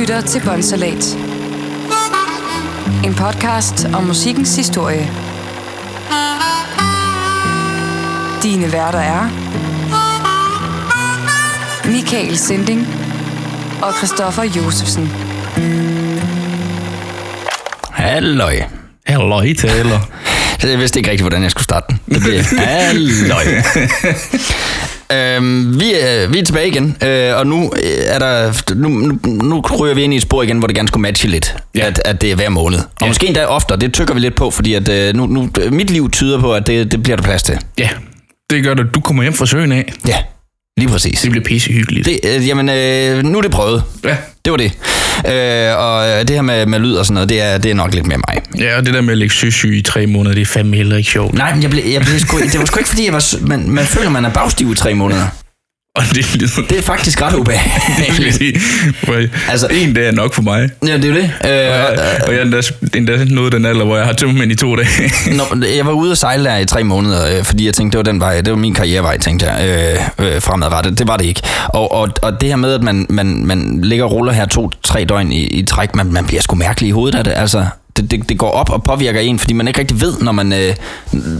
lytter til Bonsalat. En podcast om musikkens historie. Dine værter er... Michael Sinding og Christoffer Josefsen. Halløj. Halløj, Taylor. Jeg vidste ikke rigtig, hvordan jeg skulle starte den. Det bliver halløj. Øhm, vi, er, vi er tilbage igen, øh, og nu øh, er der nu, nu, nu ryger vi ind i et spor igen, hvor det gerne skulle matche lidt, Ja. at, at det er hver måned. Og Ja. måske endda oftere, det tykker vi lidt på, fordi at, øh, nu, nu, mit liv tyder på, at det, det bliver der plads til. Ja, det gør det. Du kommer hjem fra søen af. Ja, lige præcis. Det bliver pissehyggeligt. Det, øh, jamen, øh, nu er det prøvet. Ja. Det var det. Øh, og øh, det her med, med lyd og sådan noget, det er, det er nok lidt mere mig. ja, og det der med at ligge søsyg i tre måneder, det er fandme heller ikke sjovt. Nej, men jeg blev, jeg blev sgu, det var sgu ikke fordi, jeg var, man, man føler, man er bagstiv i tre måneder. Og det lyder... Det er faktisk ret ubehageligt. altså, en dag er nok for mig. Ja, det er jo det. Og Øh, jeg, og jeg er endda, endda nået den alder, hvor jeg har tømmermænd i to dage. Nå, jeg var ude at sejle der i tre måneder, øh, fordi jeg tænkte, det var den vej, det var min karrierevej, tænkte jeg, øh, øh, fremadrettet. Det var det ikke. Og, og, og det her med, at man, man, man ligger og ruller her to-tre døgn i, i træk, man, man bliver sgu mærkelig i hovedet af det. Altså, det, det, det går op og påvirker en, fordi man ikke rigtig ved, når man, øh,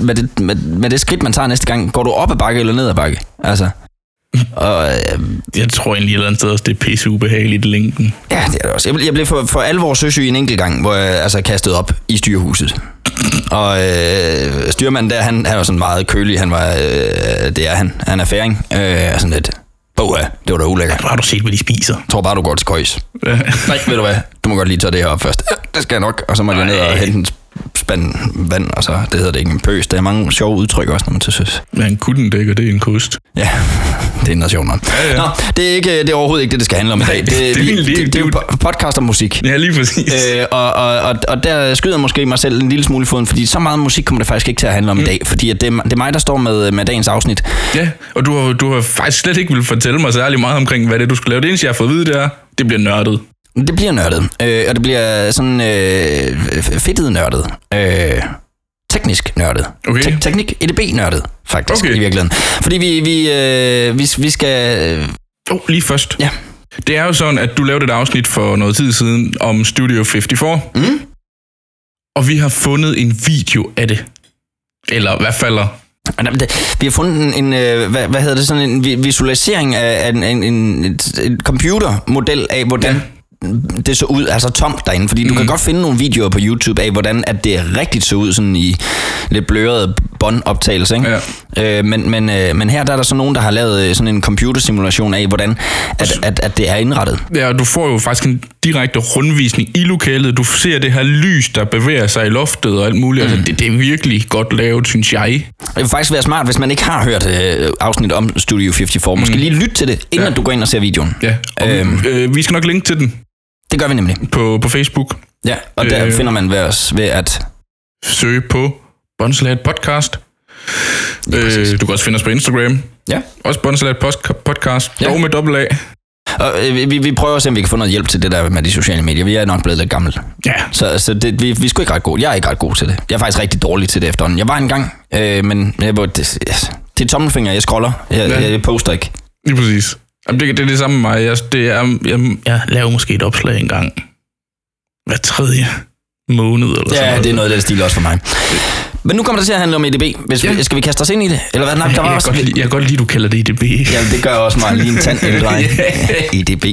med, det, med, med det skridt, man tager næste gang, går du op ad bakke eller ned ad bakke? Altså, og, øh, Jeg tror egentlig et eller andet sted også, det er pisse ubehageligt i længden. Ja, det er det også. Jeg, blev- jeg blev for, for alvor søsyg en enkelt gang, hvor jeg altså kastede op i styrhuset. Og øh, styrmanden der, han, han var sådan meget kølig. Han var, øh, det er han. Han er færing. Øh, sådan lidt, boha, det var da ulækkert. Har du set, hvad de spiser? Jeg tror bare, du går til køjs. Ja. Nej, ved du hvad, du må godt lige tage det her op først. Ja, det skal jeg nok. Og så må jeg ned og hente en spand vand, og så, det hedder det ikke en pøs. Der er mange sjove udtryk også, når man til søs. Men kudden dækker, det er en kost. Ja, det er noget sjovt nok. Ja, ja. Nå, det er, ikke, det er overhovedet ikke det, det skal handle om i dag. Det, det er vi- egentlig- det, det, er jo jo- po- podcast om musik. Ja, lige præcis. Øh, og, og, og, og der skyder jeg måske mig selv en lille smule i foden, fordi så meget musik kommer det faktisk ikke til at handle om mm. i dag, fordi at det, det er mig, der står med, med dagens afsnit. Ja, og du har, du har faktisk slet ikke vil fortælle mig særlig meget omkring, hvad det er, du skal lave. Det eneste, jeg har fået at vide, det er, det bliver nørdet. Det bliver nørdet, øh, og det bliver sådan øh, fedtet nørdet. Øh, teknisk nørdet. Okay. Te- teknik, EDB-nørdet, faktisk, Okay. i virkeligheden. Fordi vi, vi, øh, vi, vi skal... Øh, Oh, lige først. Ja. Det er jo sådan, at du lavede et afsnit for noget tid siden om Studio 54. Mm. Og vi har fundet en video af det. Eller i hvert fald... Men det- Vi har fundet en, en øh, hvad, hvad hedder det, sådan en vi- visualisering af en, en, en, et computermodel af, hvordan ja. Det så ud, altså tomt derinde. Fordi mm. du kan godt finde nogle videoer på YouTube af, hvordan at det rigtigt så ud, sådan i lidt blørede båndoptagelser. Ikke? Ja. Øh, men, men, øh, men her der er der så nogen, der har lavet øh, sådan en computersimulation af, hvordan at, at, at det er indrettet. Ja, du får jo faktisk en direkte rundvisning i lokalet. Du ser det her lys, der bevæger sig i loftet og alt muligt. Mm. Altså, det, det er virkelig godt lavet, synes jeg. Det vil faktisk være smart, hvis man ikke har hørt øh, afsnit om Studio 54. Måske lige lytte til det, inden Ja. du går ind og ser videoen. Ja, og øhm. øh, vi skal nok linke til den Det gør vi nemlig. på, på Facebook. Ja, og der Øh. finder man ved, os, ved at Søg på Bonsalat Podcast. præcis. Øh, du kan også finde os på Instagram. Ja. Også Bonsalat Podcast. Ja. Ja. Dog med dobbelt A. Og øh, vi, vi prøver at se, om vi kan få noget hjælp til det der med de sociale medier. Vi er nok blevet lidt gamle. Ja. Så, så det, vi, vi er sgu ikke ret gode. Jeg er ikke ret god til det. Jeg er faktisk rigtig dårlig til det efterhånden. Jeg var engang, øh, men jeg, det, det er tommelfinger, jeg scroller. Jeg, Ja. ja. jeg poster ikke. Lige præcis. Jamen, det, det er det samme med mig. Jeg, det er, jeg, jeg laver måske et opslag en gang hver tredje måned eller sådan Ja, noget. det er noget af den stil også for mig. Men nu kommer det til at handle om EDB. Hvis Ja. vi, skal vi kaste os ind i det? Eller hvad? Nej, der jeg, var også... godt lide, jeg kan godt lide, du kalder det IDB. Ja, det gør også mig lige en tand ældre. EDB.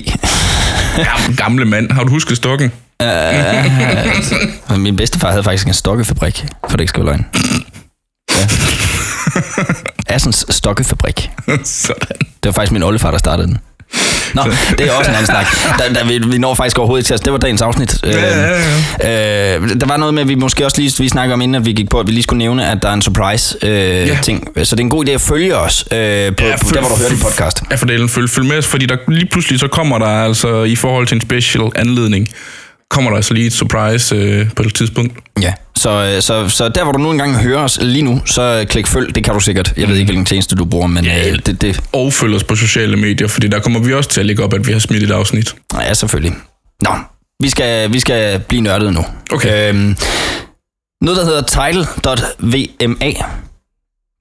Gamle, gamle mand. Har du husket stokken? Uh, min bedstefar havde faktisk en stokkefabrik, for det ikke skal være løgn. Ja. Assens stokkefabrik. sådan. Det var faktisk min oldefar, der startede den. Nå, det er også en anden snak. Der, der, vi, vi når faktisk overhovedet ikke til os. Det var dagens afsnit. Ja, ja, Øh, der var noget med, at vi måske også lige vi snakkede om, inden at vi gik på, at vi lige skulle nævne, at der er en surprise øh, Ja. ting. Så det er en god idé at følge os øh, på, Ja, ja, på der, hvor du hører din podcast. Ja, for delen, følg, følg med, fordi der lige pludselig så kommer der altså, i forhold til en special anledning, kommer der altså lige et surprise øh, på et tidspunkt. Ja, så, øh, så, så der, hvor du nu engang hører os lige nu, så klik følg. Det kan du sikkert. Jeg ved ikke, hvilken tjeneste du bruger, men Ja, øh, det, det Og følg os på sociale medier, fordi der kommer vi også til at lægge op, at vi har smidt et afsnit. ja, selvfølgelig. Nå, vi skal, vi skal blive nørdet nu. Okay. Øhm, noget, der hedder title.vma.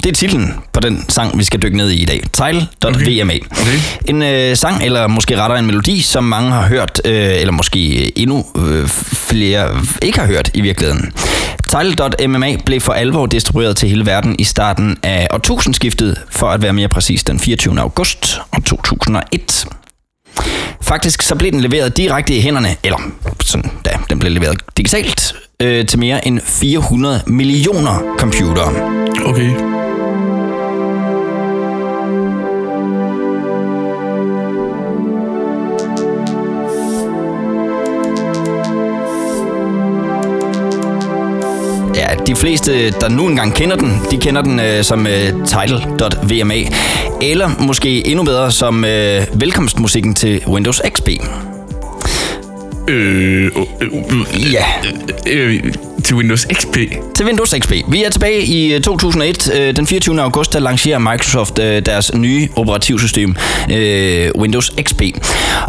Det er titlen på den sang, vi skal dykke ned i i dag. Tidal.vma. Okay. Okay. En øh, sang, eller måske rettere en melodi, som mange har hørt, øh, eller måske endnu øh, flere ikke har hørt i virkeligheden. Tidal.mma blev for alvor distribueret til hele verden i starten af årtusindskiftet, for at være mere præcis den 24. august 2001. Faktisk så blev den leveret direkte i hænderne, eller sådan, da den blev leveret digitalt, øh, til mere end 400 millioner computere. Okay. Fleste, der nu engang kender den, de kender den øh, som øh, title.vma, eller måske endnu bedre som øh, velkomstmusikken til Windows XP. Øh, øh, øh, Ja, øh, til Windows XP. til Windows XP. Vi er tilbage i øh, 2001. Øh, Den 24. august, der lancerer Microsoft øh, deres nye operativsystem, øh, Windows XP.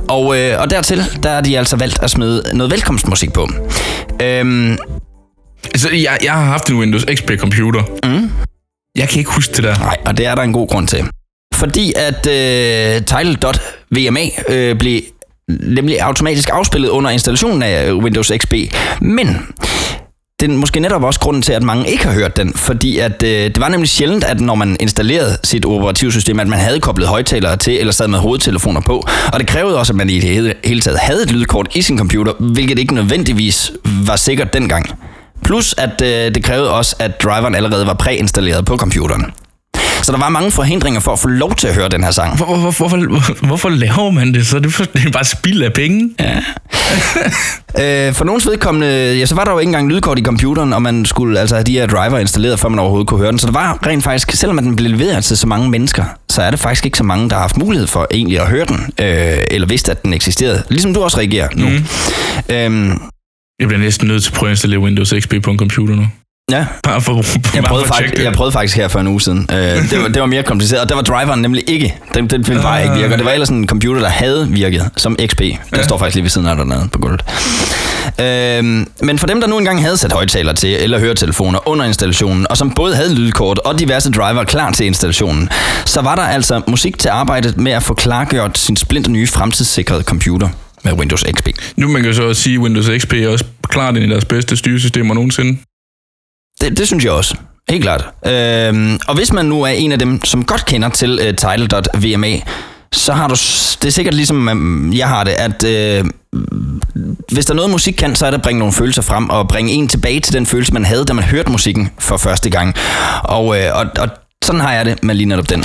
Og, øh, og dertil, der har de altså valgt at smide noget velkomstmusik på. Øhm, Altså, jeg, jeg har haft en Windows XP-computer. Mm. Jeg kan ikke huske det der. Nej, og det er der en god grund til. Fordi at øh, title.vma øh, blev nemlig automatisk afspillet under installationen af øh, Windows XP. Men den er måske netop også grunden til, at mange ikke har hørt den, fordi at, øh, det var nemlig sjældent, at når man installerede sit operativsystem, at man havde koblet højtalere til, eller sad med hovedtelefoner på. Og det krævede også, at man i det hele, hele taget havde et lydkort i sin computer, hvilket ikke nødvendigvis var sikkert dengang. Plus at øh, det krævede også, at driveren allerede var præinstalleret på computeren. Så der var mange forhindringer for at få lov til at høre den her sang. Hvor, hvor, hvorfor, hvorfor, hvorfor laver man det så? Det er bare spild af penge. Ja. Øh, for nogens vedkommende, ja, så var der jo ikke engang lydkort i computeren, og man skulle altså have de her driver installeret, før man overhovedet kunne høre den. Så der var rent faktisk, selvom den blev leveret til så mange mennesker, så er det faktisk ikke så mange, der har haft mulighed for egentlig at høre den, øh, eller vidste, at den eksisterede. Ligesom du også reagerer nu. Mm. Øhm, Jeg bliver næsten nødt til at prøve at installere Windows XP på en computer nu. ja, Bare for, bare jeg prøvede, for faktisk, jeg prøvede faktisk her for en uge siden. Øh, det, var, det var mere kompliceret, og der var driveren nemlig ikke. Den, den ville bare ikke virke, og det var ellers en computer, der havde virket som XP. Den ja. står faktisk lige ved siden af dernede på gulvet. Øhm, men for dem, der nu engang havde sat højtaler til, eller høretelefoner under installationen, og som både havde lydkort og diverse driver klar til installationen, så var der altså musik til arbejdet med at få klargjort sin splinter nye fremtidssikrede computer med Windows XP. Nu man kan så også sige, at Windows XP er også klart en af deres bedste styresystemer nogensinde. Det, det synes jeg også. Helt klart. Øhm, og hvis man nu er en af dem, som godt kender til uh, title.vma, så har du... Det er sikkert ligesom øhm, jeg har det, at øh, hvis der er noget musik kan, så er det at bringe nogle følelser frem, og bringe en tilbage til den følelse, man havde, da man hørte musikken for første gang. Og, øh, og, og sådan har jeg det med lige netop den.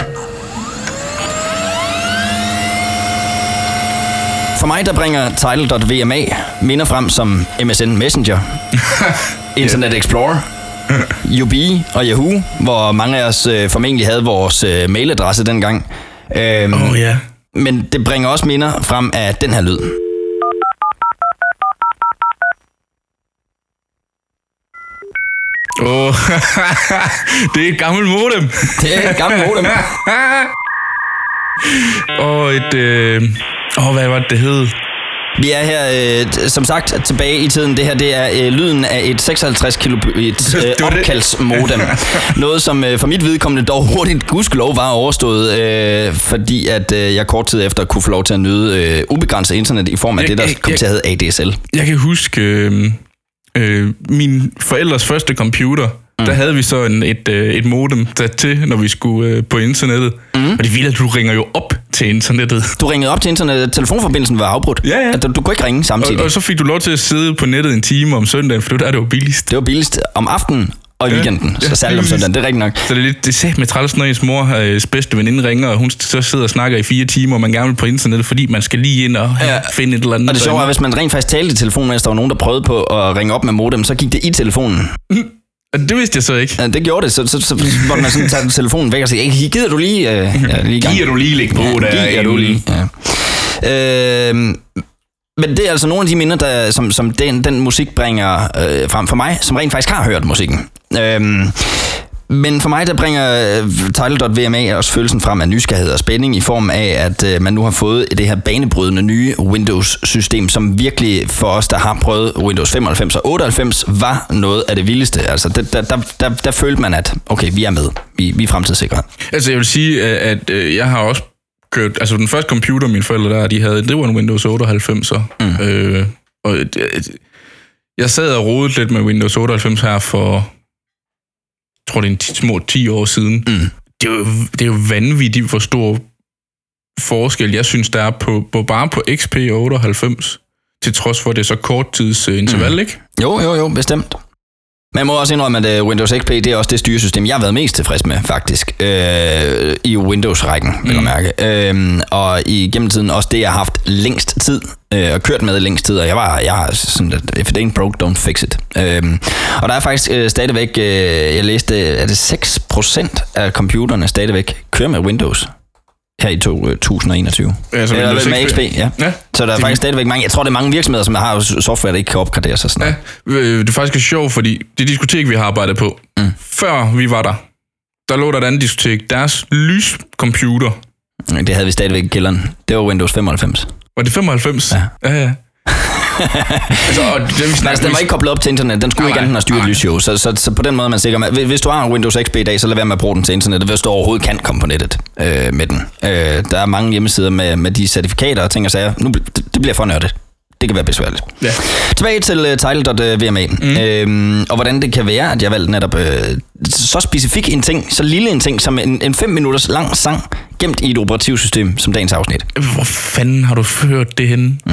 For mig, der bringer title.vma minder frem som MSN Messenger, Internet Explorer, UB og Yahoo, hvor mange af os øh, formentlig havde vores øh, mailadresse dengang. Øhm, oh, ja. Men det bringer også minder frem af den her lyd. Åh, oh. det er et gammelt modem. Det er et gammelt modem. Og et... Øh... Åh, hvad var det, det hed? Vi er her, øh, som sagt, tilbage i tiden. Det her det er øh, lyden af et 56 kilobit øh, opkaldsmodem. Noget, som øh, for mit vedkommende dog hurtigt, gudskelov, var overstået, øh, fordi at øh, jeg kort tid efter kunne få lov til at nyde øh, ubegrænset internet i form af Jeg- det, der jeg- kom jeg- til at hedde ADSL. Jeg kan huske øh, øh, min forældres første computer. Mm. Der havde vi så en, et, øh, et modem sat til, når vi skulle øh, på internettet. Mm. Og det vilde, at du ringer jo op til internettet. Du ringede op til internet, telefonforbindelsen var afbrudt. Ja, ja. At Du, du kunne ikke ringe samtidig. Og, og så fik du lov til at sidde på nettet en time om søndagen, for det der, det var billigst. Det var billigst om aftenen og i Ja. weekenden, så Ja, særligt om søndagen, det er rigtigt nok. Så det er lidt, det sat med træls, når ens mor øh, bedste veninde ringer, og hun så sidder og snakker i fire timer, og man gerne vil på internettet, fordi man skal lige ind og ja. Ja. finde et eller andet. Og det sjove er, hvis man rent faktisk talte i telefonen, mens der var nogen, der prøvede på at ringe op med modem, så gik det i telefonen. Og det vidste jeg så ikke. Ja, det gjorde det, så, så, så måtte man sådan tage telefonen væk og sige, "Hey, gider du lige... Øh, ja, lige i gang?" Giver du lige lægge på, ja, der giver du lige. Ja. Øh, men det er altså nogle af de minder, der, som, som den, den musik bringer øh, frem for mig, som rent faktisk har hørt musikken. Øh, Men for mig, der bringer øh, Title.vma også følelsen frem af nysgerrighed og spænding i form af, at øh, man nu har fået det her banebrydende nye Windows-system, som virkelig for os, der har prøvet Windows 95 og 98, var noget af det vildeste. Altså, der, der, der, der, der følte man, at okay, vi er med. Vi, vi er fremtidssikre. Altså, jeg vil sige, at, at øh, jeg har også kørt... Altså, den første computer, mine forældre der, de havde, det var en Windows 98'er. Mm. Øh, og øh, jeg sad og rodede lidt med Windows 98 her for, tror det er en t- små 10 år siden. Mm. Det, er jo, det er jo vanvittigt, hvor stor forskel, jeg synes, der er på, på bare på XP 98, til trods for, at det er så kort tids uh, interval, mm. ikke? Jo, jo, jo, bestemt. Man må også indrømme, at uh, Windows XP det er også det styresystem, jeg har været mest tilfreds med, faktisk. Øh, I Windows-rækken, vil jeg mærke. Øh, og i gennemtiden også det, jeg har haft længst tid, øh, og kørt med længst tid. Og jeg var jeg er sådan, at if it ain't broke, don't fix it. Øh, og der er faktisk øh, stadigvæk, øh, jeg læste, er det 6% af computerne stadigvæk kører med Windows her i 2021. Ja, så Eller med XP. XP, ja. Ja, Så der er det- faktisk stadigvæk mange, jeg tror det er mange virksomheder, som har software, der ikke kan opgraderes og sådan Ja, øh, det er faktisk sjovt, fordi det diskotek, vi har arbejdet på, mm. før vi var der, der lå der et andet diskotek. Deres lyscomputer, Det havde vi stadigvæk i kælderen. Det var Windows 95. var det 95? Ja. ja. ja. Altså, og det, vi altså, den var ikke koblet op til internet. Den skulle Nej, ikke enten have styret nej. lysshow. Så, så, så, på den måde er man sikker. Hvis du har en Windows XP i dag, så lad være med at bruge den til internet, hvis du overhovedet kan komme på nettet øh, med den. Øh, der er mange hjemmesider med, med de certifikater og ting og sager. Nu, det, det bliver for nørdet. Det kan være besværligt. Ja. Tilbage til uh, title.vma, mm. øhm, og hvordan det kan være, at jeg valgte netop øh, så specifik en ting, så lille en ting, som en, en 5 minutters lang sang, gemt i et operativsystem, som dagens afsnit. Hvor fanden har du ført det henne?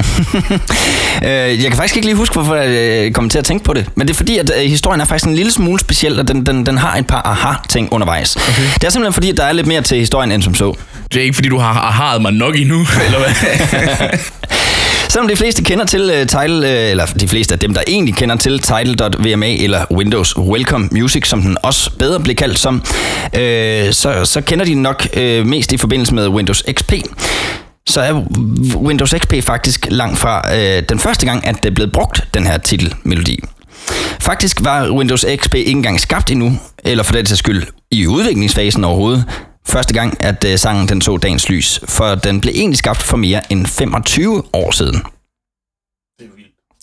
Øh, jeg kan faktisk ikke lige huske, hvorfor jeg øh, kom til at tænke på det. Men det er fordi, at øh, historien er faktisk en lille smule speciel, og den, den, den har et par aha-ting undervejs. Okay. Det er simpelthen fordi, at der er lidt mere til historien end som så. Det er ikke, fordi du har aharet mig nok endnu, eller hvad? Selvom de fleste kender til øh, uh, Title, uh, øh, eller de fleste af dem, der egentlig kender til Title.vma eller Windows Welcome Music, som den også bedre bliver kaldt som, uh, så, så kender de nok uh, mest i forbindelse med Windows XP. Så er Windows XP faktisk langt fra uh, den første gang, at det er blevet brugt, den her titelmelodi. Faktisk var Windows XP ikke engang skabt endnu, eller for den sags skyld i udviklingsfasen overhovedet, første gang, at uh, sangen den så dagens lys, for den blev egentlig skabt for mere end 25 år siden.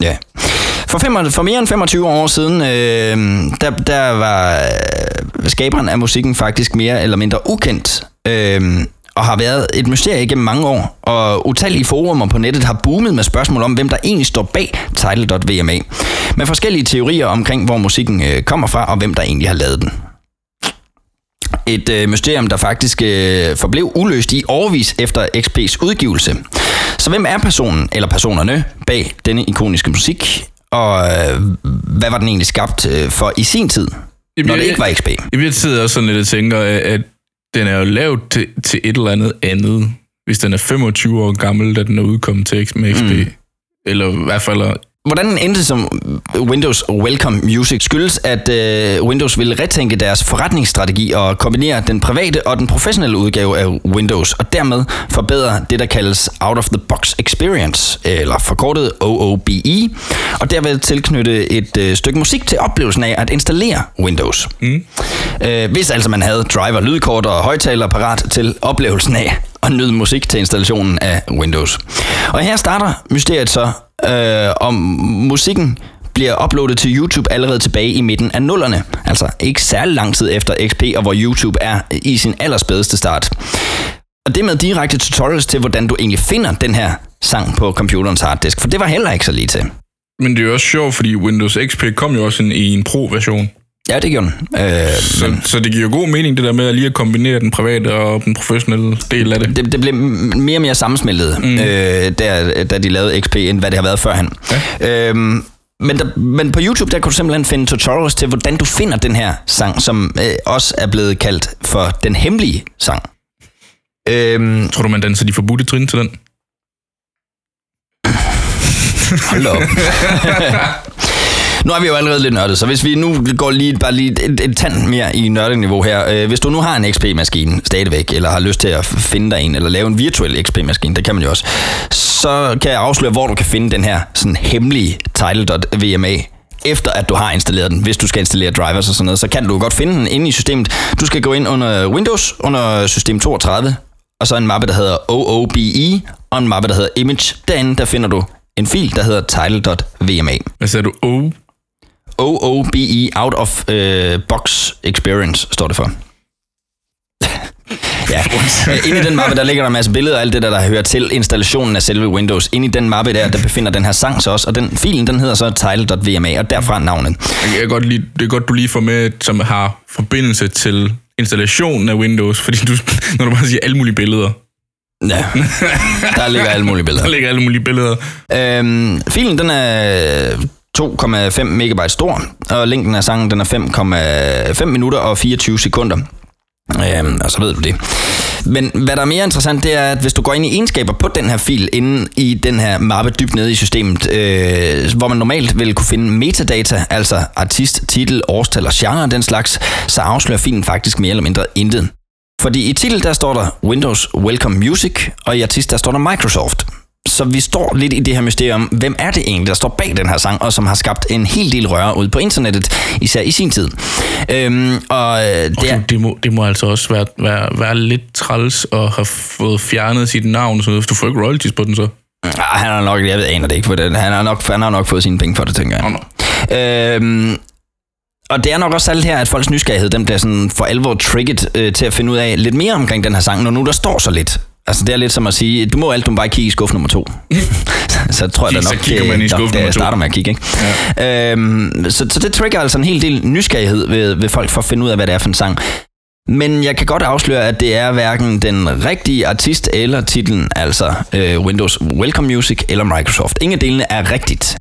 Ja. For, fem, for mere end 25 år siden, øh, der, der var øh, skaberen af musikken faktisk mere eller mindre ukendt, øh, og har været et mysterie igennem mange år, og utallige forumer på nettet har boomet med spørgsmål om, hvem der egentlig står bag Title.vma, med forskellige teorier omkring, hvor musikken øh, kommer fra, og hvem der egentlig har lavet den. Et øh, mysterium, der faktisk øh, forblev uløst i årvis efter XP's udgivelse. Så hvem er personen eller personerne bag denne ikoniske musik? Og øh, hvad var den egentlig skabt øh, for i sin tid, når det ikke var XP? Jeg bliver sidder også sådan lidt og tænker, at den er jo lavet til, til et eller andet andet, hvis den er 25 år gammel, da den er udkommet til med XP. Mm. Eller i hvert fald... Hvordan endte som Windows Welcome Music skyldes, at øh, Windows ville retænke deres forretningsstrategi og kombinere den private og den professionelle udgave af Windows, og dermed forbedre det, der kaldes Out of the Box Experience, eller forkortet OOBE, og derved tilknytte et øh, stykke musik til oplevelsen af at installere Windows. Mm. Øh, hvis altså man havde driver, lydkort og højtaler parat til oplevelsen af at nyde musik til installationen af Windows. Og her starter mysteriet så, øh, om musikken bliver uploadet til YouTube allerede tilbage i midten af nullerne. Altså ikke særlig lang tid efter XP, og hvor YouTube er i sin allerspædeste start. Og det med direkte tutorials til, hvordan du egentlig finder den her sang på computerens harddisk, for det var heller ikke så lige til. Men det er jo også sjovt, fordi Windows XP kom jo også i en pro-version. Ja, det gjorde den. Øh, Så, så det giver god mening, det der med at lige at kombinere den private og den professionelle del af det. det, det blev mere og mere sammensmeltet, mm. øh, da, da de lavede XP, end hvad det har været førhen. Ja. Øhm, men, der, men på YouTube, der kan du simpelthen finde tutorials til, hvordan du finder den her sang, som øh, også er blevet kaldt for den hemmelige sang. Øhm, Tror du, man danser de forbudte trin til den? hold op. Nu er vi jo allerede lidt nørdet, så hvis vi nu går lige, bare lige et, et tand mere i nørdeniveau her. Øh, hvis du nu har en XP-maskine stadigvæk, eller har lyst til at finde dig en, eller lave en virtuel XP-maskine, det kan man jo også, så kan jeg afsløre, hvor du kan finde den her sådan hemmelige title.vma efter at du har installeret den, hvis du skal installere drivers og sådan noget, så kan du godt finde den inde i systemet. Du skal gå ind under Windows, under system 32, og så en mappe, der hedder OOBE, og en mappe, der hedder Image. Derinde, der finder du en fil, der hedder title.vma. Hvad sagde du? O? OOBE, Out of uh, Box Experience, står det for. ja, inde i den mappe, der ligger der en masse billeder og alt det der, der hører til installationen af selve Windows. Inde i den mappe der, der befinder den her sang så også, og den filen, den hedder så title.vma, og derfra navnet. Jeg kan godt lide, det er godt, du lige får med, som har forbindelse til installationen af Windows, fordi du, når du bare siger alle mulige billeder. Ja, der ligger alle mulige billeder. Der ligger alle mulige billeder. Øhm, filen, den er 2,5 megabyte stor, og længden af sangen, den er 5,5 minutter og 24 sekunder. Øhm, og så ved du det. Men hvad der er mere interessant, det er, at hvis du går ind i egenskaber på den her fil, inde i den her mappe dybt nede i systemet, øh, hvor man normalt vil kunne finde metadata, altså artist, titel, årstal og genre den slags, så afslører filen faktisk mere eller mindre intet. Fordi i titel der står der Windows Welcome Music, og i artist der står der Microsoft. Så vi står lidt i det her mysterium, hvem er det egentlig, der står bag den her sang, og som har skabt en hel del røre ud på internettet, især i sin tid. Øhm, og det, Det, er, det, må, det må altså også være, være, være lidt træls at have fået fjernet sit navn, så du får ikke royalties på den så. ah, han har nok, jeg ved, aner det ikke, for det. Han, har nok, han har nok fået sine penge for det, tænker jeg. Nå, nå. Øhm, og det er nok også alt her, at folks nysgerrighed, den bliver sådan for alvor trigget øh, til at finde ud af lidt mere omkring den her sang, når nu der står så lidt. Altså det er lidt som at sige, du må alt, du må bare kigge i skuffe nummer to. så tror jeg da Så nok, kigger man i det, skuffe nummer to. starter med at kigge. Ikke? Ja. Øhm, så, så det trigger altså en hel del nysgerrighed ved, ved folk for at finde ud af, hvad det er for en sang. Men jeg kan godt afsløre, at det er hverken den rigtige artist eller titlen, altså øh, Windows Welcome Music eller Microsoft. Ingen af delene er rigtigt.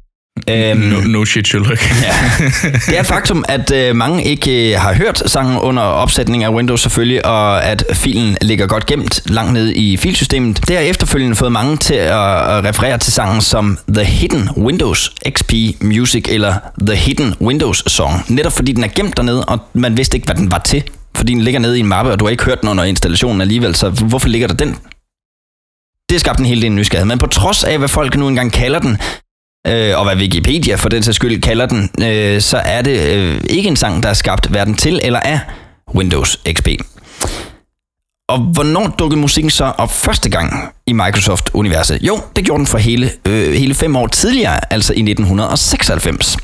Øhm, No, no shit, Sherlock. Ja. Det er et faktum, at øh, mange ikke øh, har hørt sangen under opsætning af Windows selvfølgelig, og at filen ligger godt gemt langt nede i filsystemet. Det har efterfølgende fået mange til at, at referere til sangen som The Hidden Windows XP Music eller The Hidden Windows Song. Netop fordi den er gemt dernede, og man vidste ikke, hvad den var til. Fordi den ligger nede i en mappe, og du har ikke hørt den under installationen alligevel, så hvorfor ligger der den? Det har skabt en hel del nysgerrighed, men på trods af, hvad folk nu engang kalder den, øh, og hvad Wikipedia for den sags skyld kalder den, øh, så er det øh, ikke en sang, der er skabt hverken til eller af Windows XP. Og hvornår dukkede musikken så op første gang i Microsoft-universet? Jo, det gjorde den for hele, øh, hele fem år tidligere, altså i 1996.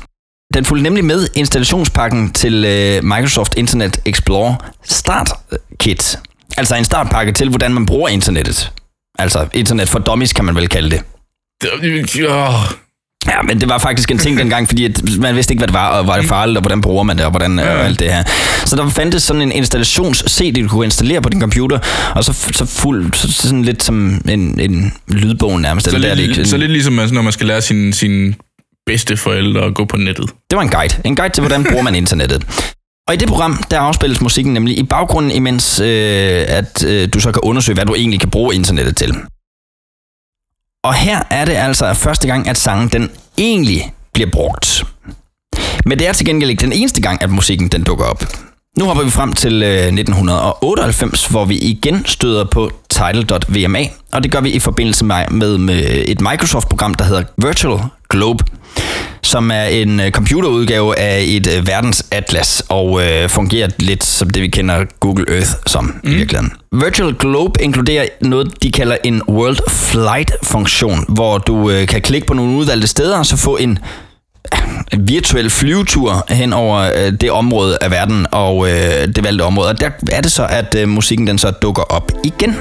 Den fulgte nemlig med installationspakken til øh, Microsoft Internet Explorer Start øh, Kit. Altså en startpakke til, hvordan man bruger internettet. Altså internet for dummies, kan man vel kalde det. Ja, men det var faktisk en ting dengang, fordi at man vidste ikke, hvad det var, og var det farligt, og hvordan bruger man det, og hvordan ja. og alt det her. Så der fandtes sådan en installations-CD, du kunne installere på din computer, og så, så fuld, så, sådan lidt som en, en lydbog nærmest. så, eller det er det lidt, ikke. så lidt ligesom, altså, når man skal lære sine sin bedste forældre at gå på nettet. Det var en guide. En guide til, hvordan bruger man internettet. Og i det program, der afspilles musikken nemlig i baggrunden, imens øh, at øh, du så kan undersøge, hvad du egentlig kan bruge internettet til. Og her er det altså første gang, at sangen den egentlig bliver brugt. Men det er til gengæld ikke den eneste gang, at musikken den dukker op. Nu hopper vi frem til øh, 1998, hvor vi igen støder på title.vma, og det gør vi i forbindelse med, med, med et Microsoft-program, der hedder Virtual Globe, som er en øh, computerudgave af et øh, verdensatlas, og øh, fungerer lidt som det, vi kender Google Earth som mm. i virkeligheden. Virtual Globe inkluderer noget, de kalder en World Flight-funktion, hvor du øh, kan klikke på nogle udvalgte steder, og så få en en virtuel flyvetur hen over øh, det område af verden og øh, det valgte område. Og der er det så, at øh, musikken den så dukker op igen.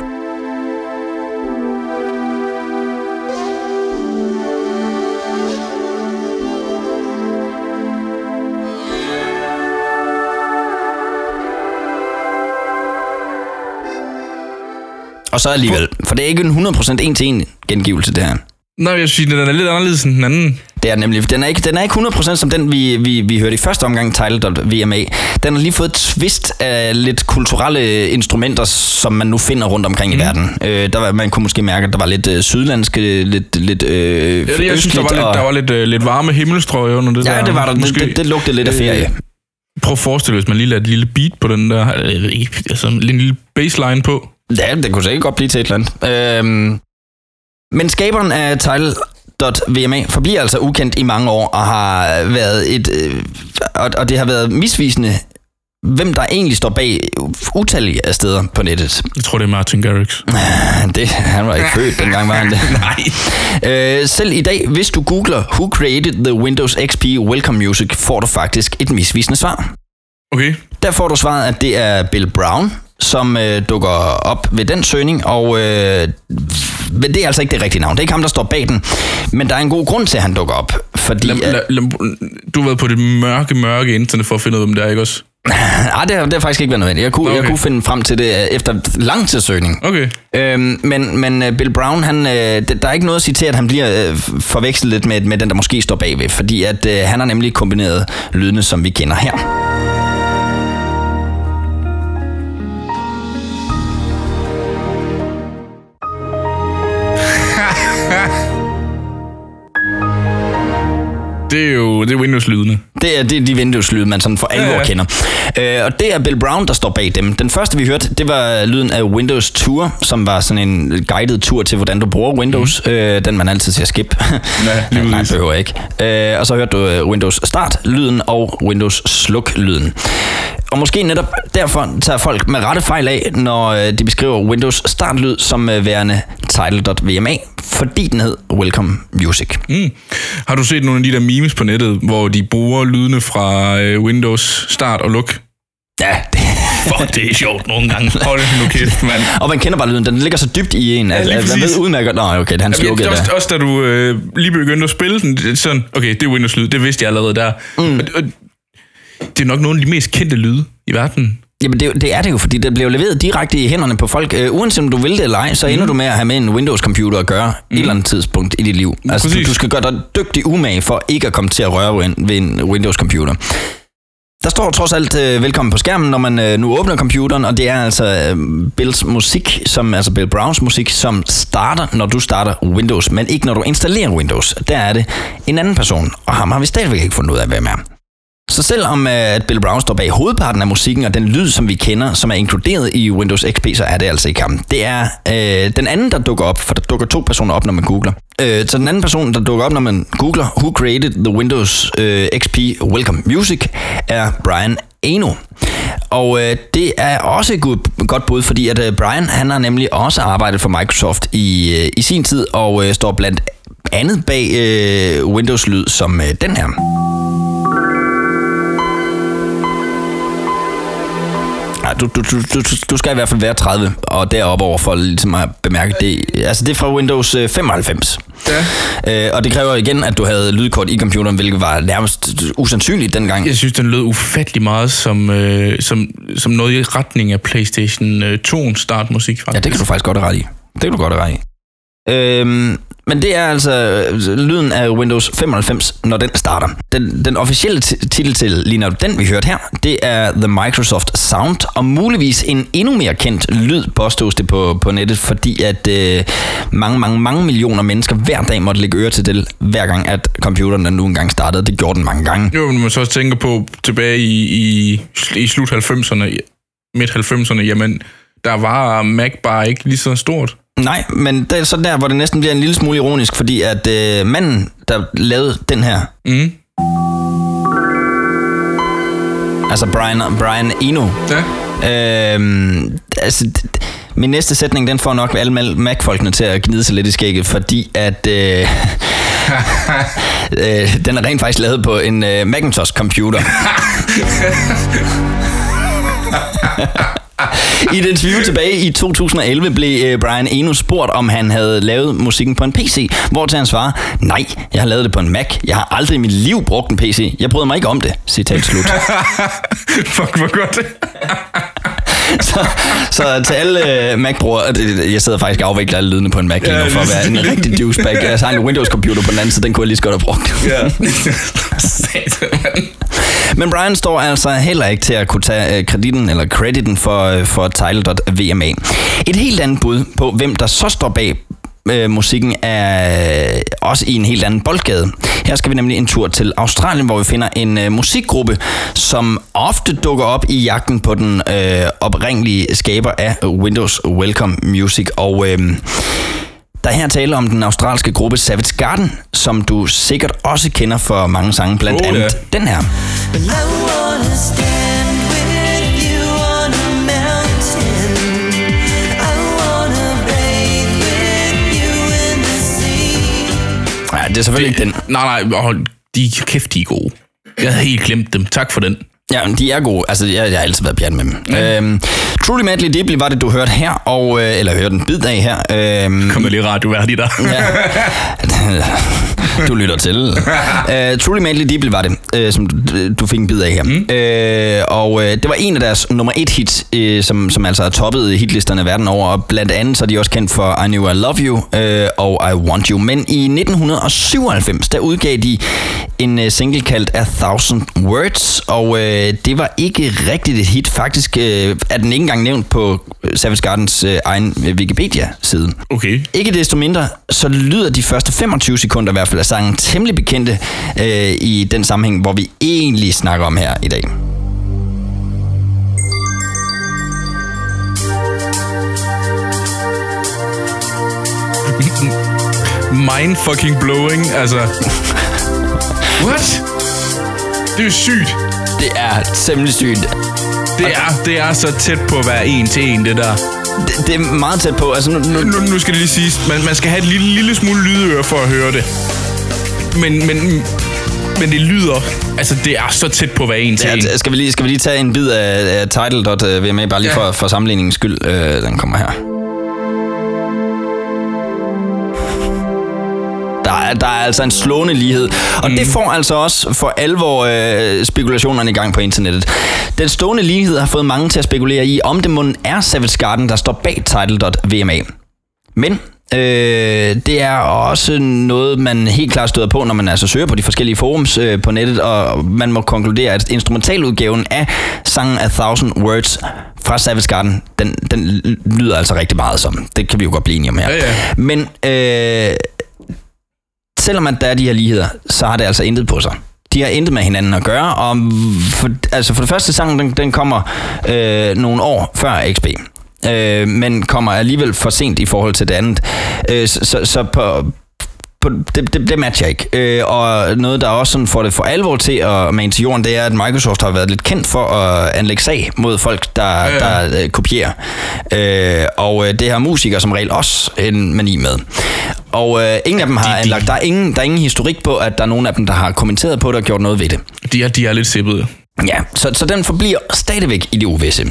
Og så alligevel, for det er ikke en 100% en til en gengivelse det her. Nej, jeg synes, den er lidt anderledes end den anden. Det er nemlig. Den er ikke, den er ikke 100% som den, vi, vi, vi hørte i første omgang, Title.vma. Den har lige fået et twist af lidt kulturelle instrumenter, som man nu finder rundt omkring mm. i verden. Øh, der var, man kunne måske mærke, at der var lidt øh, sydlandske, lidt, lidt øh, Ja, det, jeg synes, der var lidt, og- der var lidt, øh, lidt varme himmelstrøg under det der. Ja, det var der. Det, det, det lugtede lidt af ferie. Prøv at forestille dig, hvis man lige lader et lille beat på den der, ikke, altså en lille baseline på. Ja, det kunne sikkert godt blive til et eller andet. Øhm, men skaberen af Title.vma forbliver altså ukendt i mange år og har været et øh, og, og det har været misvisende hvem der egentlig står bag utallige af steder på nettet. Jeg tror, det er Martin Garrix. Det, han var ikke født dengang, var han det? Nej. Øh, selv i dag, hvis du googler Who created the Windows XP Welcome Music, får du faktisk et misvisende svar. Okay. Der får du svaret, at det er Bill Brown, som øh, dukker op ved den søgning, og øh, det er altså ikke det rigtige navn. Det er ikke ham, der står bag den, men der er en god grund til, at han dukker op. Fordi, Lad, at, lad, lad, du har været på det mørke, mørke internet for at finde ud af, hvem det er, ikke også? nej, det har, det har faktisk ikke været nødvendigt. Jeg kunne, okay. jeg kunne finde frem til det øh, efter lang tids søgning. Okay. Øhm, men, men øh, Bill Brown, han, øh, der er ikke noget at sige til, at han bliver øh, forvekslet lidt med, med den, der måske står bagved, fordi at, øh, han har nemlig kombineret lydene, som vi kender her. Det er jo det er Windows-lydene. Det er, det er de Windows-lyde, man sådan for alvor Ja, ja. kender. Øh, og det er Bill Brown, der står bag dem. Den første, vi hørte, det var lyden af Windows Tour, som var sådan en guided tur til, hvordan du bruger Windows. Mm. Øh, den, man altid siger skip. Ja, lige Nej, behøver ikke. Øh, og så hørte du øh, Windows Start-lyden og Windows Sluk-lyden. Og måske netop derfor tager folk med rette fejl af, når øh, de beskriver Windows Start-lyd som øh, værende title.vma, fordi den hed Welcome Music. Mm. Har du set nogle af de der memes på nettet, hvor de bruger lydene fra øh, Windows Start og Luk? Ja, det, Fuck, det er sjovt nogle gange. Hold nu kæft, mand. Og man kender bare lyden, den ligger så dybt i en, at, lige at man præcis. ved udmærket, nå okay, det er han Jamen, slukket også, der. også da du øh, lige begyndte at spille den, sådan, okay, det er Windows-lyd, det vidste jeg allerede der. Mm. Og, og, det er nok nogle af de mest kendte lyde i verden. Jamen det, det er det jo, fordi det bliver leveret direkte i hænderne på folk. Uh, uanset om du vil det eller ej, så ender du med at have med en Windows-computer at gøre mm. et eller andet tidspunkt i dit liv. Altså du, Præcis. du skal gøre dig dygtig umage for ikke at komme til at røre ved en, ved en Windows-computer. Der står trods alt øh, velkommen på skærmen, når man øh, nu åbner computeren, og det er altså øh, Bills musik, som, altså Bill Browns musik, som starter, når du starter Windows, men ikke når du installerer Windows. Der er det en anden person, og ham har vi stadigvæk ikke fundet ud af, hvem er. Så selvom øh, at Bill Brown står bag hovedparten af musikken og den lyd, som vi kender, som er inkluderet i Windows XP, så er det altså ikke ham. Det er øh, den anden, der dukker op, for der dukker to personer op, når man googler. Øh, så den anden person, der dukker op, når man googler Who Created the Windows øh, XP Welcome Music, er Brian Eno. Og øh, det er også et god- godt bud, fordi at øh, Brian, han har nemlig også arbejdet for Microsoft i, øh, i sin tid, og øh, står blandt andet bag øh, Windows-lyd som øh, den her. Du, du, du, du, du skal i hvert fald være 30 og deroppe over for ligesom at bemærke det. Altså det er fra Windows øh, 95. Ja. Øh, og det kræver igen, at du havde lydkort i computeren, hvilket var nærmest usandsynligt dengang. Jeg synes, den lød ufattelig meget som, øh, som, som noget i retning af PlayStation øh, 2 startmusik. Faktisk. Ja, det kan du faktisk godt have ret i. Det kan du godt have ret i. Øhm, men det er altså lyden af Windows 95, når den starter. Den, den officielle titel til lige nu, den vi hørte her, det er The Microsoft Sound, og muligvis en endnu mere kendt lyd, påstås det på, på nettet, fordi at øh, mange, mange, mange millioner mennesker hver dag måtte lægge øre til det, hver gang at computeren den nu engang startede. Det gjorde den mange gange. Jo, men man så også tænker på tilbage i, i, i slut 90'erne, midt 90'erne, jamen, der var Mac bare ikke lige så stort. Nej, men det er så der, hvor det næsten bliver en lille smule ironisk, fordi at øh, manden, der lavede den her, Mm. altså Brian, Brian Eno, Ja. Øhm, altså, min næste sætning, den får nok alle Mac-folkene til at gnide sig lidt i skægget, fordi at øh, øh, den er rent faktisk lavet på en øh, Macintosh-computer. I et interview tilbage i 2011 blev øh, Brian Eno spurgt, om han havde lavet musikken på en PC, hvor til han svarer, nej, jeg har lavet det på en Mac. Jeg har aldrig i mit liv brugt en PC. Jeg bryder mig ikke om det. Citat slut. Fuck, hvor godt. så, så til alle uh, Mac-brugere, det- jeg sidder faktisk og afvikler alle lydene på en Mac lige nu, for at være en rigtig douchebag. Jeg har en Windows-computer på den anden side, den kunne jeg lige så godt have brugt. ja. Men Brian står altså heller ikke til at kunne tage uh, kreditten eller crediten for, for title.vma. Et helt andet bud på, hvem der så står bag øh, musikken er også i en helt anden boldgade. Her skal vi nemlig en tur til Australien, hvor vi finder en øh, musikgruppe, som ofte dukker op i jagten på den øh, oprindelige skaber af Windows Welcome Music. Og øh, Der er her tale om den australske gruppe Savage Garden, som du sikkert også kender for mange sange, blandt Oh, ja. andet den her. But det er selvfølgelig ikke den. Nej, nej, åh, de er kæft, de er gode. Jeg havde helt glemt dem. Tak for den. Ja, men de er gode. Altså, jeg, jeg har altid været pjat med dem. Ja. Øhm, Truly Madly Deeply var det, du hørte her, og, øh, eller hørte en bid af her. Øhm, Kommer lige radioværdig der. Ja. du lytter til. Uh, Truly Madly Deeply var det, uh, som du, du fik en bid af her. Mm. Uh, og uh, det var en af deres nummer et hits, uh, som, som altså har toppet hitlisterne verden over. Og blandt andet så er de også kendt for I Knew I Love You uh, og I Want You. Men i 1997, der udgav de en uh, single kaldt A Thousand Words, og uh, det var ikke rigtigt et hit. Faktisk uh, er den ikke engang nævnt på Savage Gardens uh, egen Wikipedia-side. Okay. Ikke desto mindre, så lyder de første 25 sekunder i hvert fald af sangen temmelig bekendte øh, i den sammenhæng, hvor vi egentlig snakker om her i dag. Mind fucking blowing, altså. What? Det er sygt. Det er temmelig sygt. Det er, det er så tæt på at være en til en, det der. Det, det er meget tæt på. Altså, nu, nu, Nu, nu skal det lige siges, man, man skal have et lille, lille smule lydøre for at høre det. Men, men, men det lyder, altså det er så tæt på være en til en. ja, skal, vi lige, skal vi lige tage en bid af, af title.vma, bare lige Ja. for, for sammenligningens skyld. Øh, den kommer her. Der er, der er altså en slående lighed. Og mm. det får altså også for alvor øh, spekulationerne i gang på internettet. Den stående lighed har fået mange til at spekulere i, om det mon er Savage Garden, der står bag title.vma. Men øh, det er også noget, man helt klart støder på, når man altså søger på de forskellige forums øh, på nettet, og man må konkludere, at instrumentaludgaven af sangen A Thousand Words fra Savage Garden, den, den lyder altså rigtig meget som. Det kan vi jo godt blive enige om her. Ja, ja. Men øh, selvom at der er de her ligheder, så har det altså intet på sig. De har intet med hinanden at gøre, og for, altså for det første sang, den, den kommer øh, nogle år før XP. Øh, men kommer alligevel for sent i forhold til det andet. Øh, så, så, på, på, det, det, det matcher ikke. Øh, og noget, der også sådan får det for alvor til at mane til jorden, det er, at Microsoft har været lidt kendt for at anlægge sag mod folk, der, ja, ja. der øh, kopierer. Øh, og øh, det har musikere som regel også en mani med. Og øh, ingen af dem har de- anlagt, der er, ingen, der er ingen historik på, at der er nogen af dem, der har kommenteret på det og gjort noget ved det. De er, de er lidt sippede. Ja, så, så den forbliver stadigvæk i det uvisse.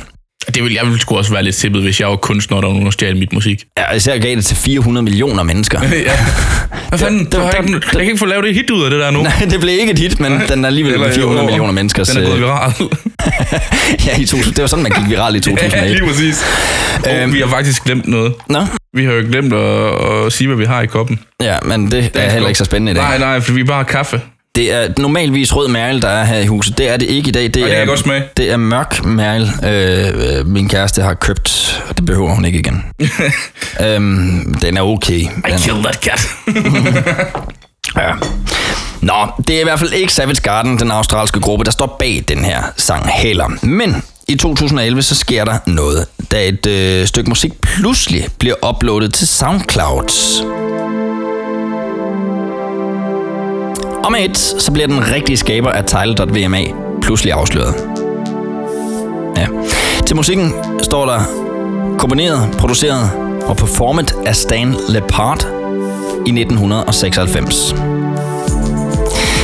Det vil, jeg ville sgu også være lidt sippet, hvis jeg var kunstner, der var nogen, der stjal mit musik. Ja, især gav det til 400 millioner mennesker. ja. Hvad fanden? Det- Det, det- jeg, kan, jeg kan ikke få lavet et hit ud af det der nu. Nej, det blev ikke et hit, men den er alligevel Eller, 400 jo, millioner menneskers... Den er gået øh, viral. ja, i 2000, det var sådan, man gik viral i 2001. ja, lige præcis. Og Øhm. vi har faktisk glemt noget. Nå, Vi har jo glemt at, at sige, hvad vi har i koppen. ja, men det er heller ikke så spændende i dag. Nej, nej, for vi bare har kaffe. Det er normalvis rød mærkel, der er her i huset. Det er det ikke i dag. Det, det kan er, godt smage. det er mørk mærkel, øh, min kæreste har købt, og det behøver hun ikke igen. øhm, den er okay. I Den, killed that cat. ja. Nå, det er i hvert fald ikke Savage Garden, den australske gruppe, der står bag den her sang heller. Men i 2011 så sker der noget, da et øh, stykke musik pludselig bliver uploadet til SoundCloud. Og med et, så bliver den rigtige skaber af Tidal.vma pludselig afsløret. Ja. Til musikken står der komponeret, produceret og performet af Stan Lepard i 1996.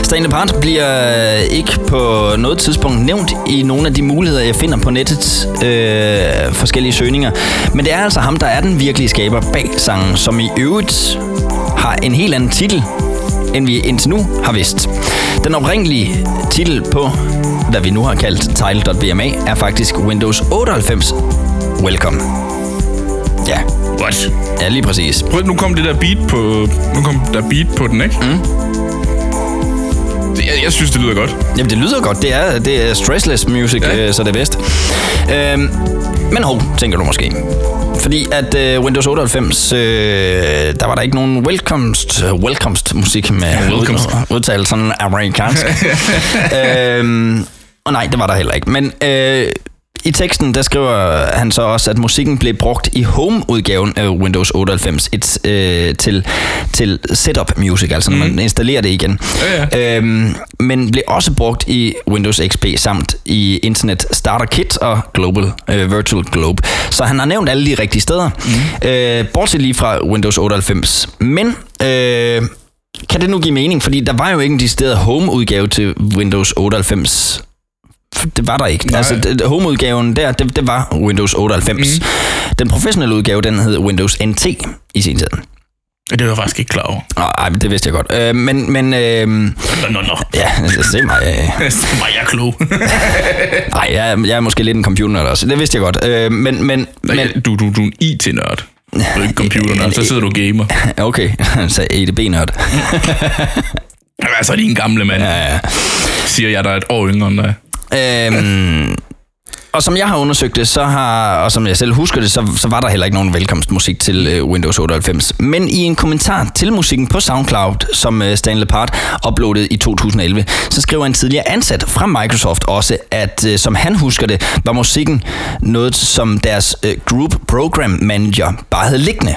Stan Lepard bliver ikke på noget tidspunkt nævnt i nogle af de muligheder, jeg finder på nettets øh, forskellige søgninger. Men det er altså ham, der er den virkelige skaber bag sangen, som i øvrigt har en helt anden titel, end vi indtil nu har vidst. Den oprindelige titel på, hvad vi nu har kaldt title.vma, er faktisk Windows 98 Welcome. Ja, What? ja lige præcis. Prøv, nu kom det der beat på, nu kom der beat på den, ikke? Mm. Jeg, jeg synes, det lyder godt. Jamen, det lyder godt. Det er, det er stressless music, ja. øh, så det er bedst. Øhm, men hov, tænker du måske. Fordi at øh, Windows 98, øh, der var der ikke nogen welcomst, øh, welcomst musik med welcomst. ud, udtalt sådan amerikansk. øhm, og nej, det var der heller ikke. Men øh, I teksten der skriver han så også, at musikken blev brugt i home-udgaven af Windows 98 et, øh, til, til setup music, altså når man installerer det igen. Ja, Øhm, men blev også brugt i Windows XP samt i Internet Starter Kit og Global øh, Virtual Globe. Så han har nævnt alle de rigtige steder, mm. øh, bortset lige fra Windows 98. Men øh, kan det nu give mening? Fordi der var jo ikke en decideret home-udgave til Windows 98 det var der ikke. Nej. Altså, home-udgaven der, det, det var Windows 98. Mm. Den professionelle udgave, den hed Windows NT i sin tid. Det var jeg faktisk ikke klar over. Nej, det vidste jeg godt. Øh, men, men øh, Nå, nå, nå. ja, se mig. Øh. Var jeg klog? Nej, jeg, er- jeg er måske lidt en computer også. Det vidste jeg godt. Øh, men, men, men, Men, du, du, du er en IT-nørd. Du er ikke computernørd, så sidder du gamer. okay, så EDB-nørd. Altså, din gamle mand, Ja, ja. siger jeg, der er et år yngre end dig. Øhm, og som jeg har undersøgt det, så har, og som jeg selv husker det, så, så var der heller ikke nogen velkomstmusik til øh, Windows 98. Men i en kommentar til musikken på SoundCloud, som øh, Stan Part uploadede i 2011, så skriver en tidligere ansat fra Microsoft også, at øh, som han husker det, var musikken noget, som deres øh, Group Program Manager bare havde liggende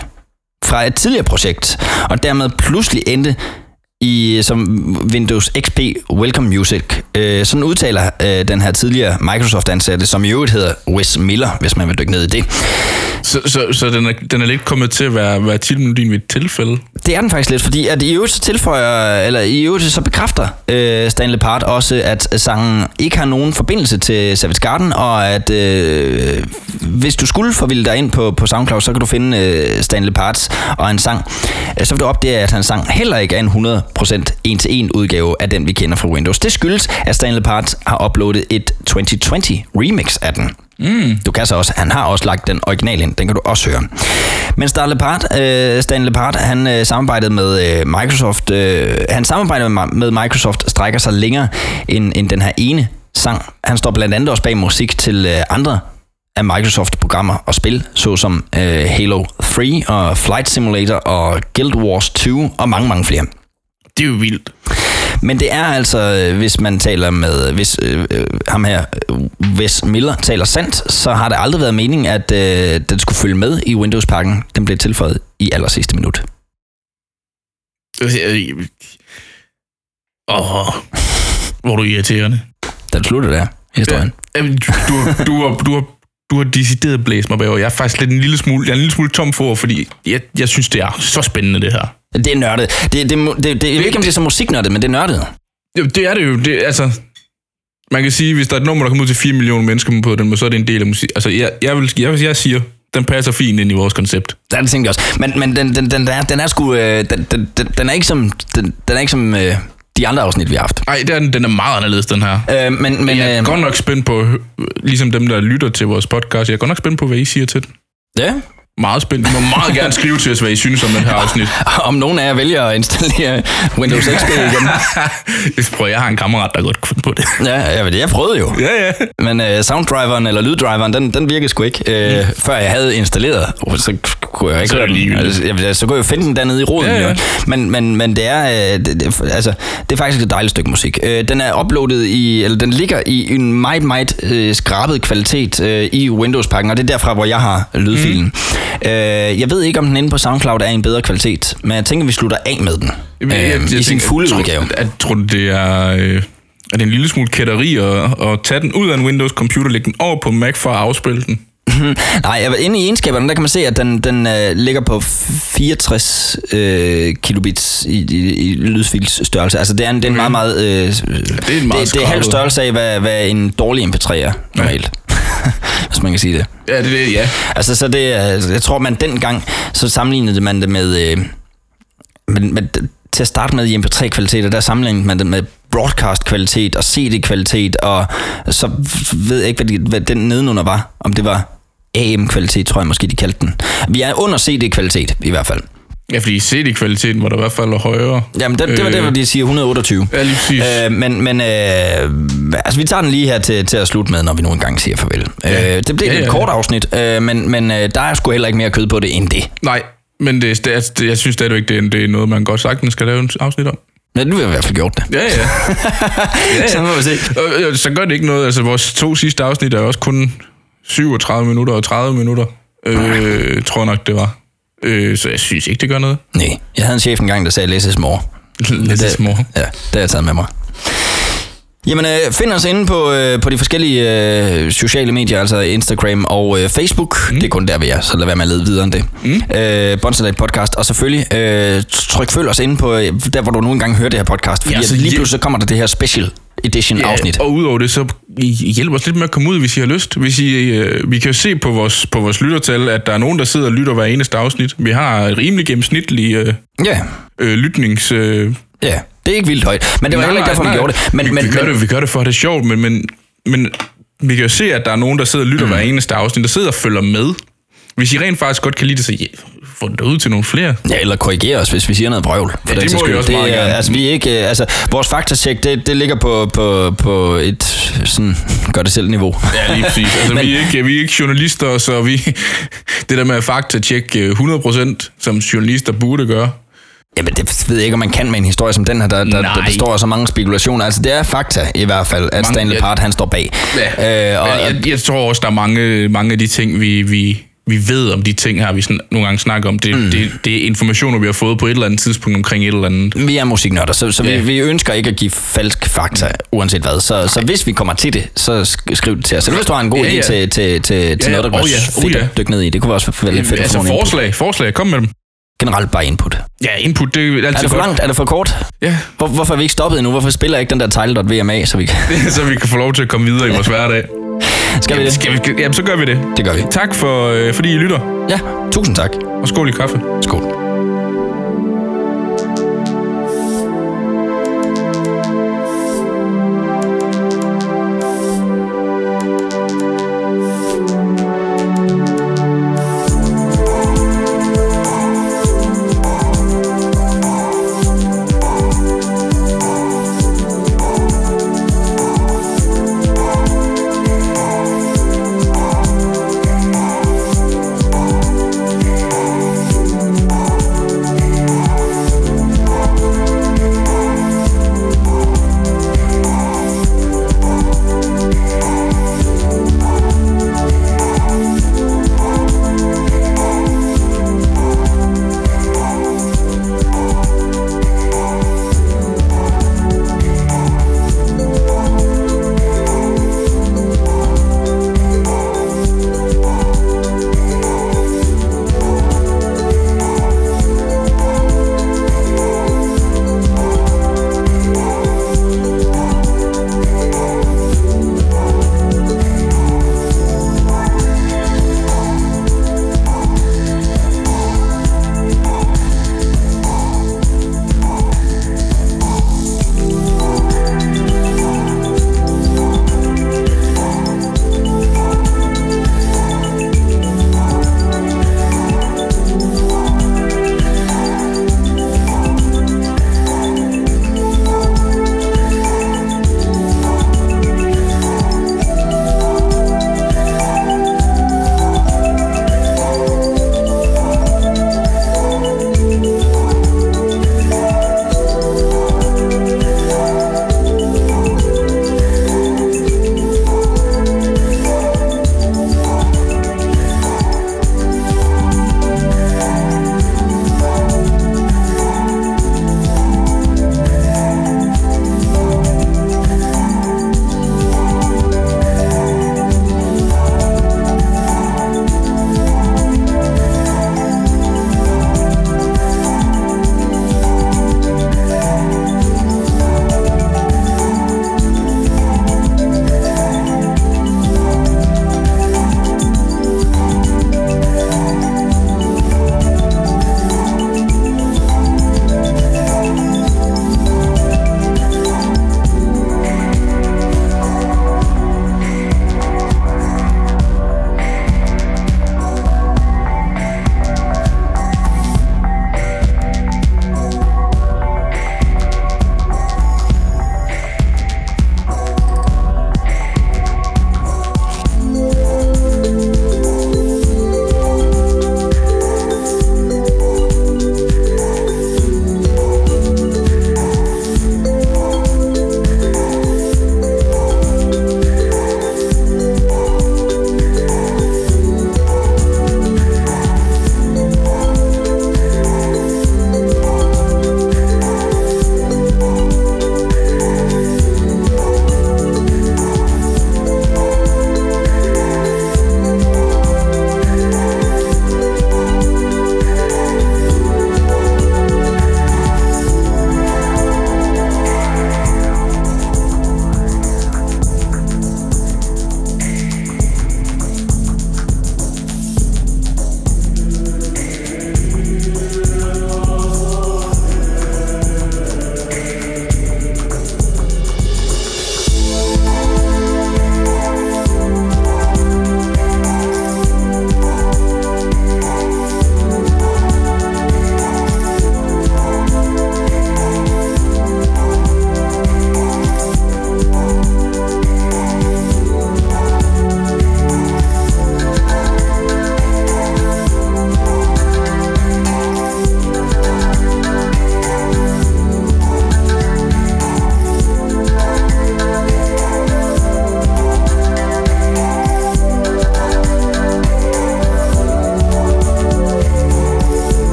fra et tidligere projekt, og dermed pludselig endte i som Windows XP Welcome Music. Øh, sådan udtaler øh, den her tidligere Microsoft-ansatte, som i øvrigt hedder Wes Miller, hvis man vil dykke ned i det. Så, så, så den, er, den er lidt kommet til at være, være titelmelodien ved et tilfælde. Det er den faktisk lidt, fordi at i øvrigt så tilføjer, eller i øvrigt så bekræfter øh, Stanley Part også, at sangen ikke har nogen forbindelse til Savage Garden, og at øh, hvis du skulle forvilde dig ind på, på SoundCloud, så kan du finde øh, Stanley Parts og en sang. Øh, Så vil du opdage, at hans sang heller ikke er en 100% en-til-en udgave af den, vi kender fra Windows. Det skyldes, at Stanley Part har uploadet et 2020 remix af den. Mm. Du kan så også, han har også lagt den original ind, den kan du også høre. Men Stanley Part, øh, Stanley Part han øh, samarbejdede med øh, Microsoft, øh, han samarbejde med, med Microsoft strækker sig længere end, end den her ene sang. Han står blandt andet også bag musik til øh, andre af Microsoft-programmer og spil, såsom øh, Halo 3 og Flight Simulator og Guild Wars 2 og mange, mange flere. Det er jo vildt. Men det er altså, øh, hvis man taler med, hvis øh, øh, ham her, øh, Wes Miller taler sandt, så har det aldrig været meningen, at øh, den skulle følge med i Windows-pakken. Den blev tilføjet i aller sidste minut. Øh, Åh, hvor er du irriterende. Den slutter der, historien. Ja, du, du, har- du, du, har, du har decideret blæst mig bagover. Jeg er faktisk lidt en lille smule, jeg er en lille smule tom for ord, fordi jeg, jeg synes, det er så spændende, det her. Det er nørdet. Det, det, det, det, jeg ved ikke, om det er så musiknørdet, men det er nørdet. Jo, det er det jo. Det, altså, man kan sige, hvis der er et nummer, der kommer ud til 4 millioner mennesker på den, så er det en del af musik. Altså, jeg, jeg, vil, jeg, jeg siger, den passer fint ind i vores koncept. Ja, det tænker jeg også. Men, men den, den, den, er, den er sgu... Øh, den, den, den, er ikke som, den, den er ikke som øh, de andre afsnit, vi har haft. Nej, den, den er meget anderledes, den her. Øh, men men Men jeg er øh, godt nok spændt på, ligesom dem, der lytter til vores podcast, jeg er godt nok spændt på, hvad I siger til den. ja, Meget spændt. I må meget gerne skrive til os, hvad I synes om den her afsnit. om nogen af jer vælger at installere Windows XP igen. Jeg prøver, jeg har en kammerat, der godt kunne på det. Ja, jeg, jeg prøvede jo. Ja, ja. Men øh, sounddriveren eller lyddriveren, den, den virkede sgu ikke, øh, mm. før jeg havde installeret. Så kunne jeg ikke Så høre den. Altså, jeg, så kunne jeg jo finde den dernede i roden. Ja, ja. Jo. Men, men, men det er, øh, det, det, altså, det er faktisk et dejligt stykke musik. Øh, den er uploadet i, eller den ligger i en meget, meget øh, skrabet kvalitet øh, i Windows-pakken, og det er derfra, hvor jeg har lydfilen. Mm. Øh, jeg ved ikke, om den inde på SoundCloud er en bedre kvalitet, men jeg tænker, vi slutter af med den. Jamen, jeg- Øh, jeg I sin tænker, fulde jeg tror- udgave. Jeg tror, det er, øh, er det en lille smule kætteri at, at tage den ud af en Windows-computer, lægge den over på Mac for at afspille den. Nej, jeg inde i egenskaberne, der kan man se, at den, den øh, ligger på 64 øh, kilobits i, i, i lydfils størrelse. Altså det er en, det er en meget, meget... Øh, det er en meget det, det er halv størrelse af, hvad, hvad en dårlig MP3 er, normalt. Hvis man kan sige det. Ja, det er det, ja. Altså, så det er, jeg tror, man dengang, så sammenlignede man det med, øh, med, med til at starte med i MP3-kvalitet, der sammenlignede man det med broadcast-kvalitet og CD-kvalitet, og så ved jeg ikke, hvad, de, hvad den nedenunder var. Om det var AM-kvalitet, tror jeg måske, de kaldte den. Vi er under CD-kvalitet, i hvert fald. Ja, fordi CD-kvaliteten var der i hvert fald højere. Jamen, det, det var det, hvor de siger 128. Ja, lige præcis. Øh, men men øh, altså, vi tager den lige her til, til at slutte med, når vi nu engang siger farvel. Ja. Øh, det blev Ja, ja, et ja, kort ja. afsnit, øh, men, men øh, der er sgu heller ikke mere kød på det end det. Nej, men det, det, er- det, jeg synes stadigvæk, det er, det er noget, man godt sagtens skal lave en afsnit om. Ja, nu har vi i hvert fald gjort det. Ja, ja. Så må vi se. Og, øh, så gør det ikke noget. Altså, vores to sidste afsnit er også kun 37 minutter og 30 minutter, øh, tror nok, det var. Øh, så jeg synes ikke, det gør noget. Nej, jeg havde en chef engang, der sagde, læs is more. Lidt det, små. Ja, det har jeg taget med mig. Jamen, øh, find os inde på, øh, på de forskellige øh, sociale medier, altså Instagram og øh, Facebook. Mm. Det er kun der, vi er, så lad være med at lede videre end det. Mm. Øh, Bonsalat Podcast. Og selvfølgelig, øh, tryk følg os inde på, der hvor du nogle gange hører det her podcast. Fordi Ja, ja, så lige pludselig så kommer der det her special edition afsnit. og udover det, så hjælper os lidt med at komme ud, hvis I har lyst. Hvis I, øh, vi kan jo se på vores, på vores lyttertal, at der er nogen, der sidder og lytter hver eneste afsnit. Vi har et rimelig gennemsnitlig øh, Ja, øh, lytnings... Øh, ja. Det er ikke vildt højt. Men det var Nej, heller ikke derfor, nej, vi gjorde det. Men, vi, men, vi, gør men, det, vi gør det for, at det er sjovt, men, men, men vi kan jo se, at der er nogen, der sidder og lytter mm. hver eneste afsnit, der sidder og følger med. Hvis I rent faktisk godt kan lide det, så få det ud til nogle flere. Ja, eller korrigere os, hvis vi siger noget brøvl. For Ja, det må I skyld. også meget det, er- gerne. Altså, vi ikke, øh, altså, vores faktatjek, det, det ligger på, på, på et sådan, gør det selv niveau. Ja, lige præcis. Altså, Men- vi, er ikke, vi er ikke journalister, så vi, det der med at faktatjekke 100%, som journalister burde gøre, Jamen, det ved jeg ikke, om man kan med en historie som den her, der, der, der består af så mange spekulationer. Altså, det er fakta i hvert fald, at Mange- Stanley. Part, han står bag. Ja. Øh, og, jeg, jeg tror også, der er mange, mange af de ting, vi, vi, vi ved om de ting her, vi sådan, nogle gange snakker om. Det, mm. det, det er informationer, vi har fået på et eller andet tidspunkt omkring et eller andet. vi er musiknørder, så, så Ja. vi, vi ønsker ikke at give falsk fakta, uanset hvad. Så, så hvis vi kommer til det, så sk- skriv det til os. Så hvis du har en god Ja, idé ja. til, til, til, til Ja, noget, der oh kunne ja, være oh fedt ja. at dykke ned i, det kunne også være fedt at Altså få nogle input. forslag, forslag, kom med dem. Generelt bare input. Ja, input, det er altid Er det for godt. langt? Er det for kort? Ja, Hvor, hvorfor er vi ikke stoppet endnu? Hvorfor spiller jeg ikke den der Tidal.vma, så vi kan... så vi kan få lov til at komme videre i vores hverdag. Skal vi det? Skal vi, jamen, så gør vi det. Det gør vi. Tak for, øh, fordi I lytter, Ja, tusind tak. og skål i kaffe. Skål.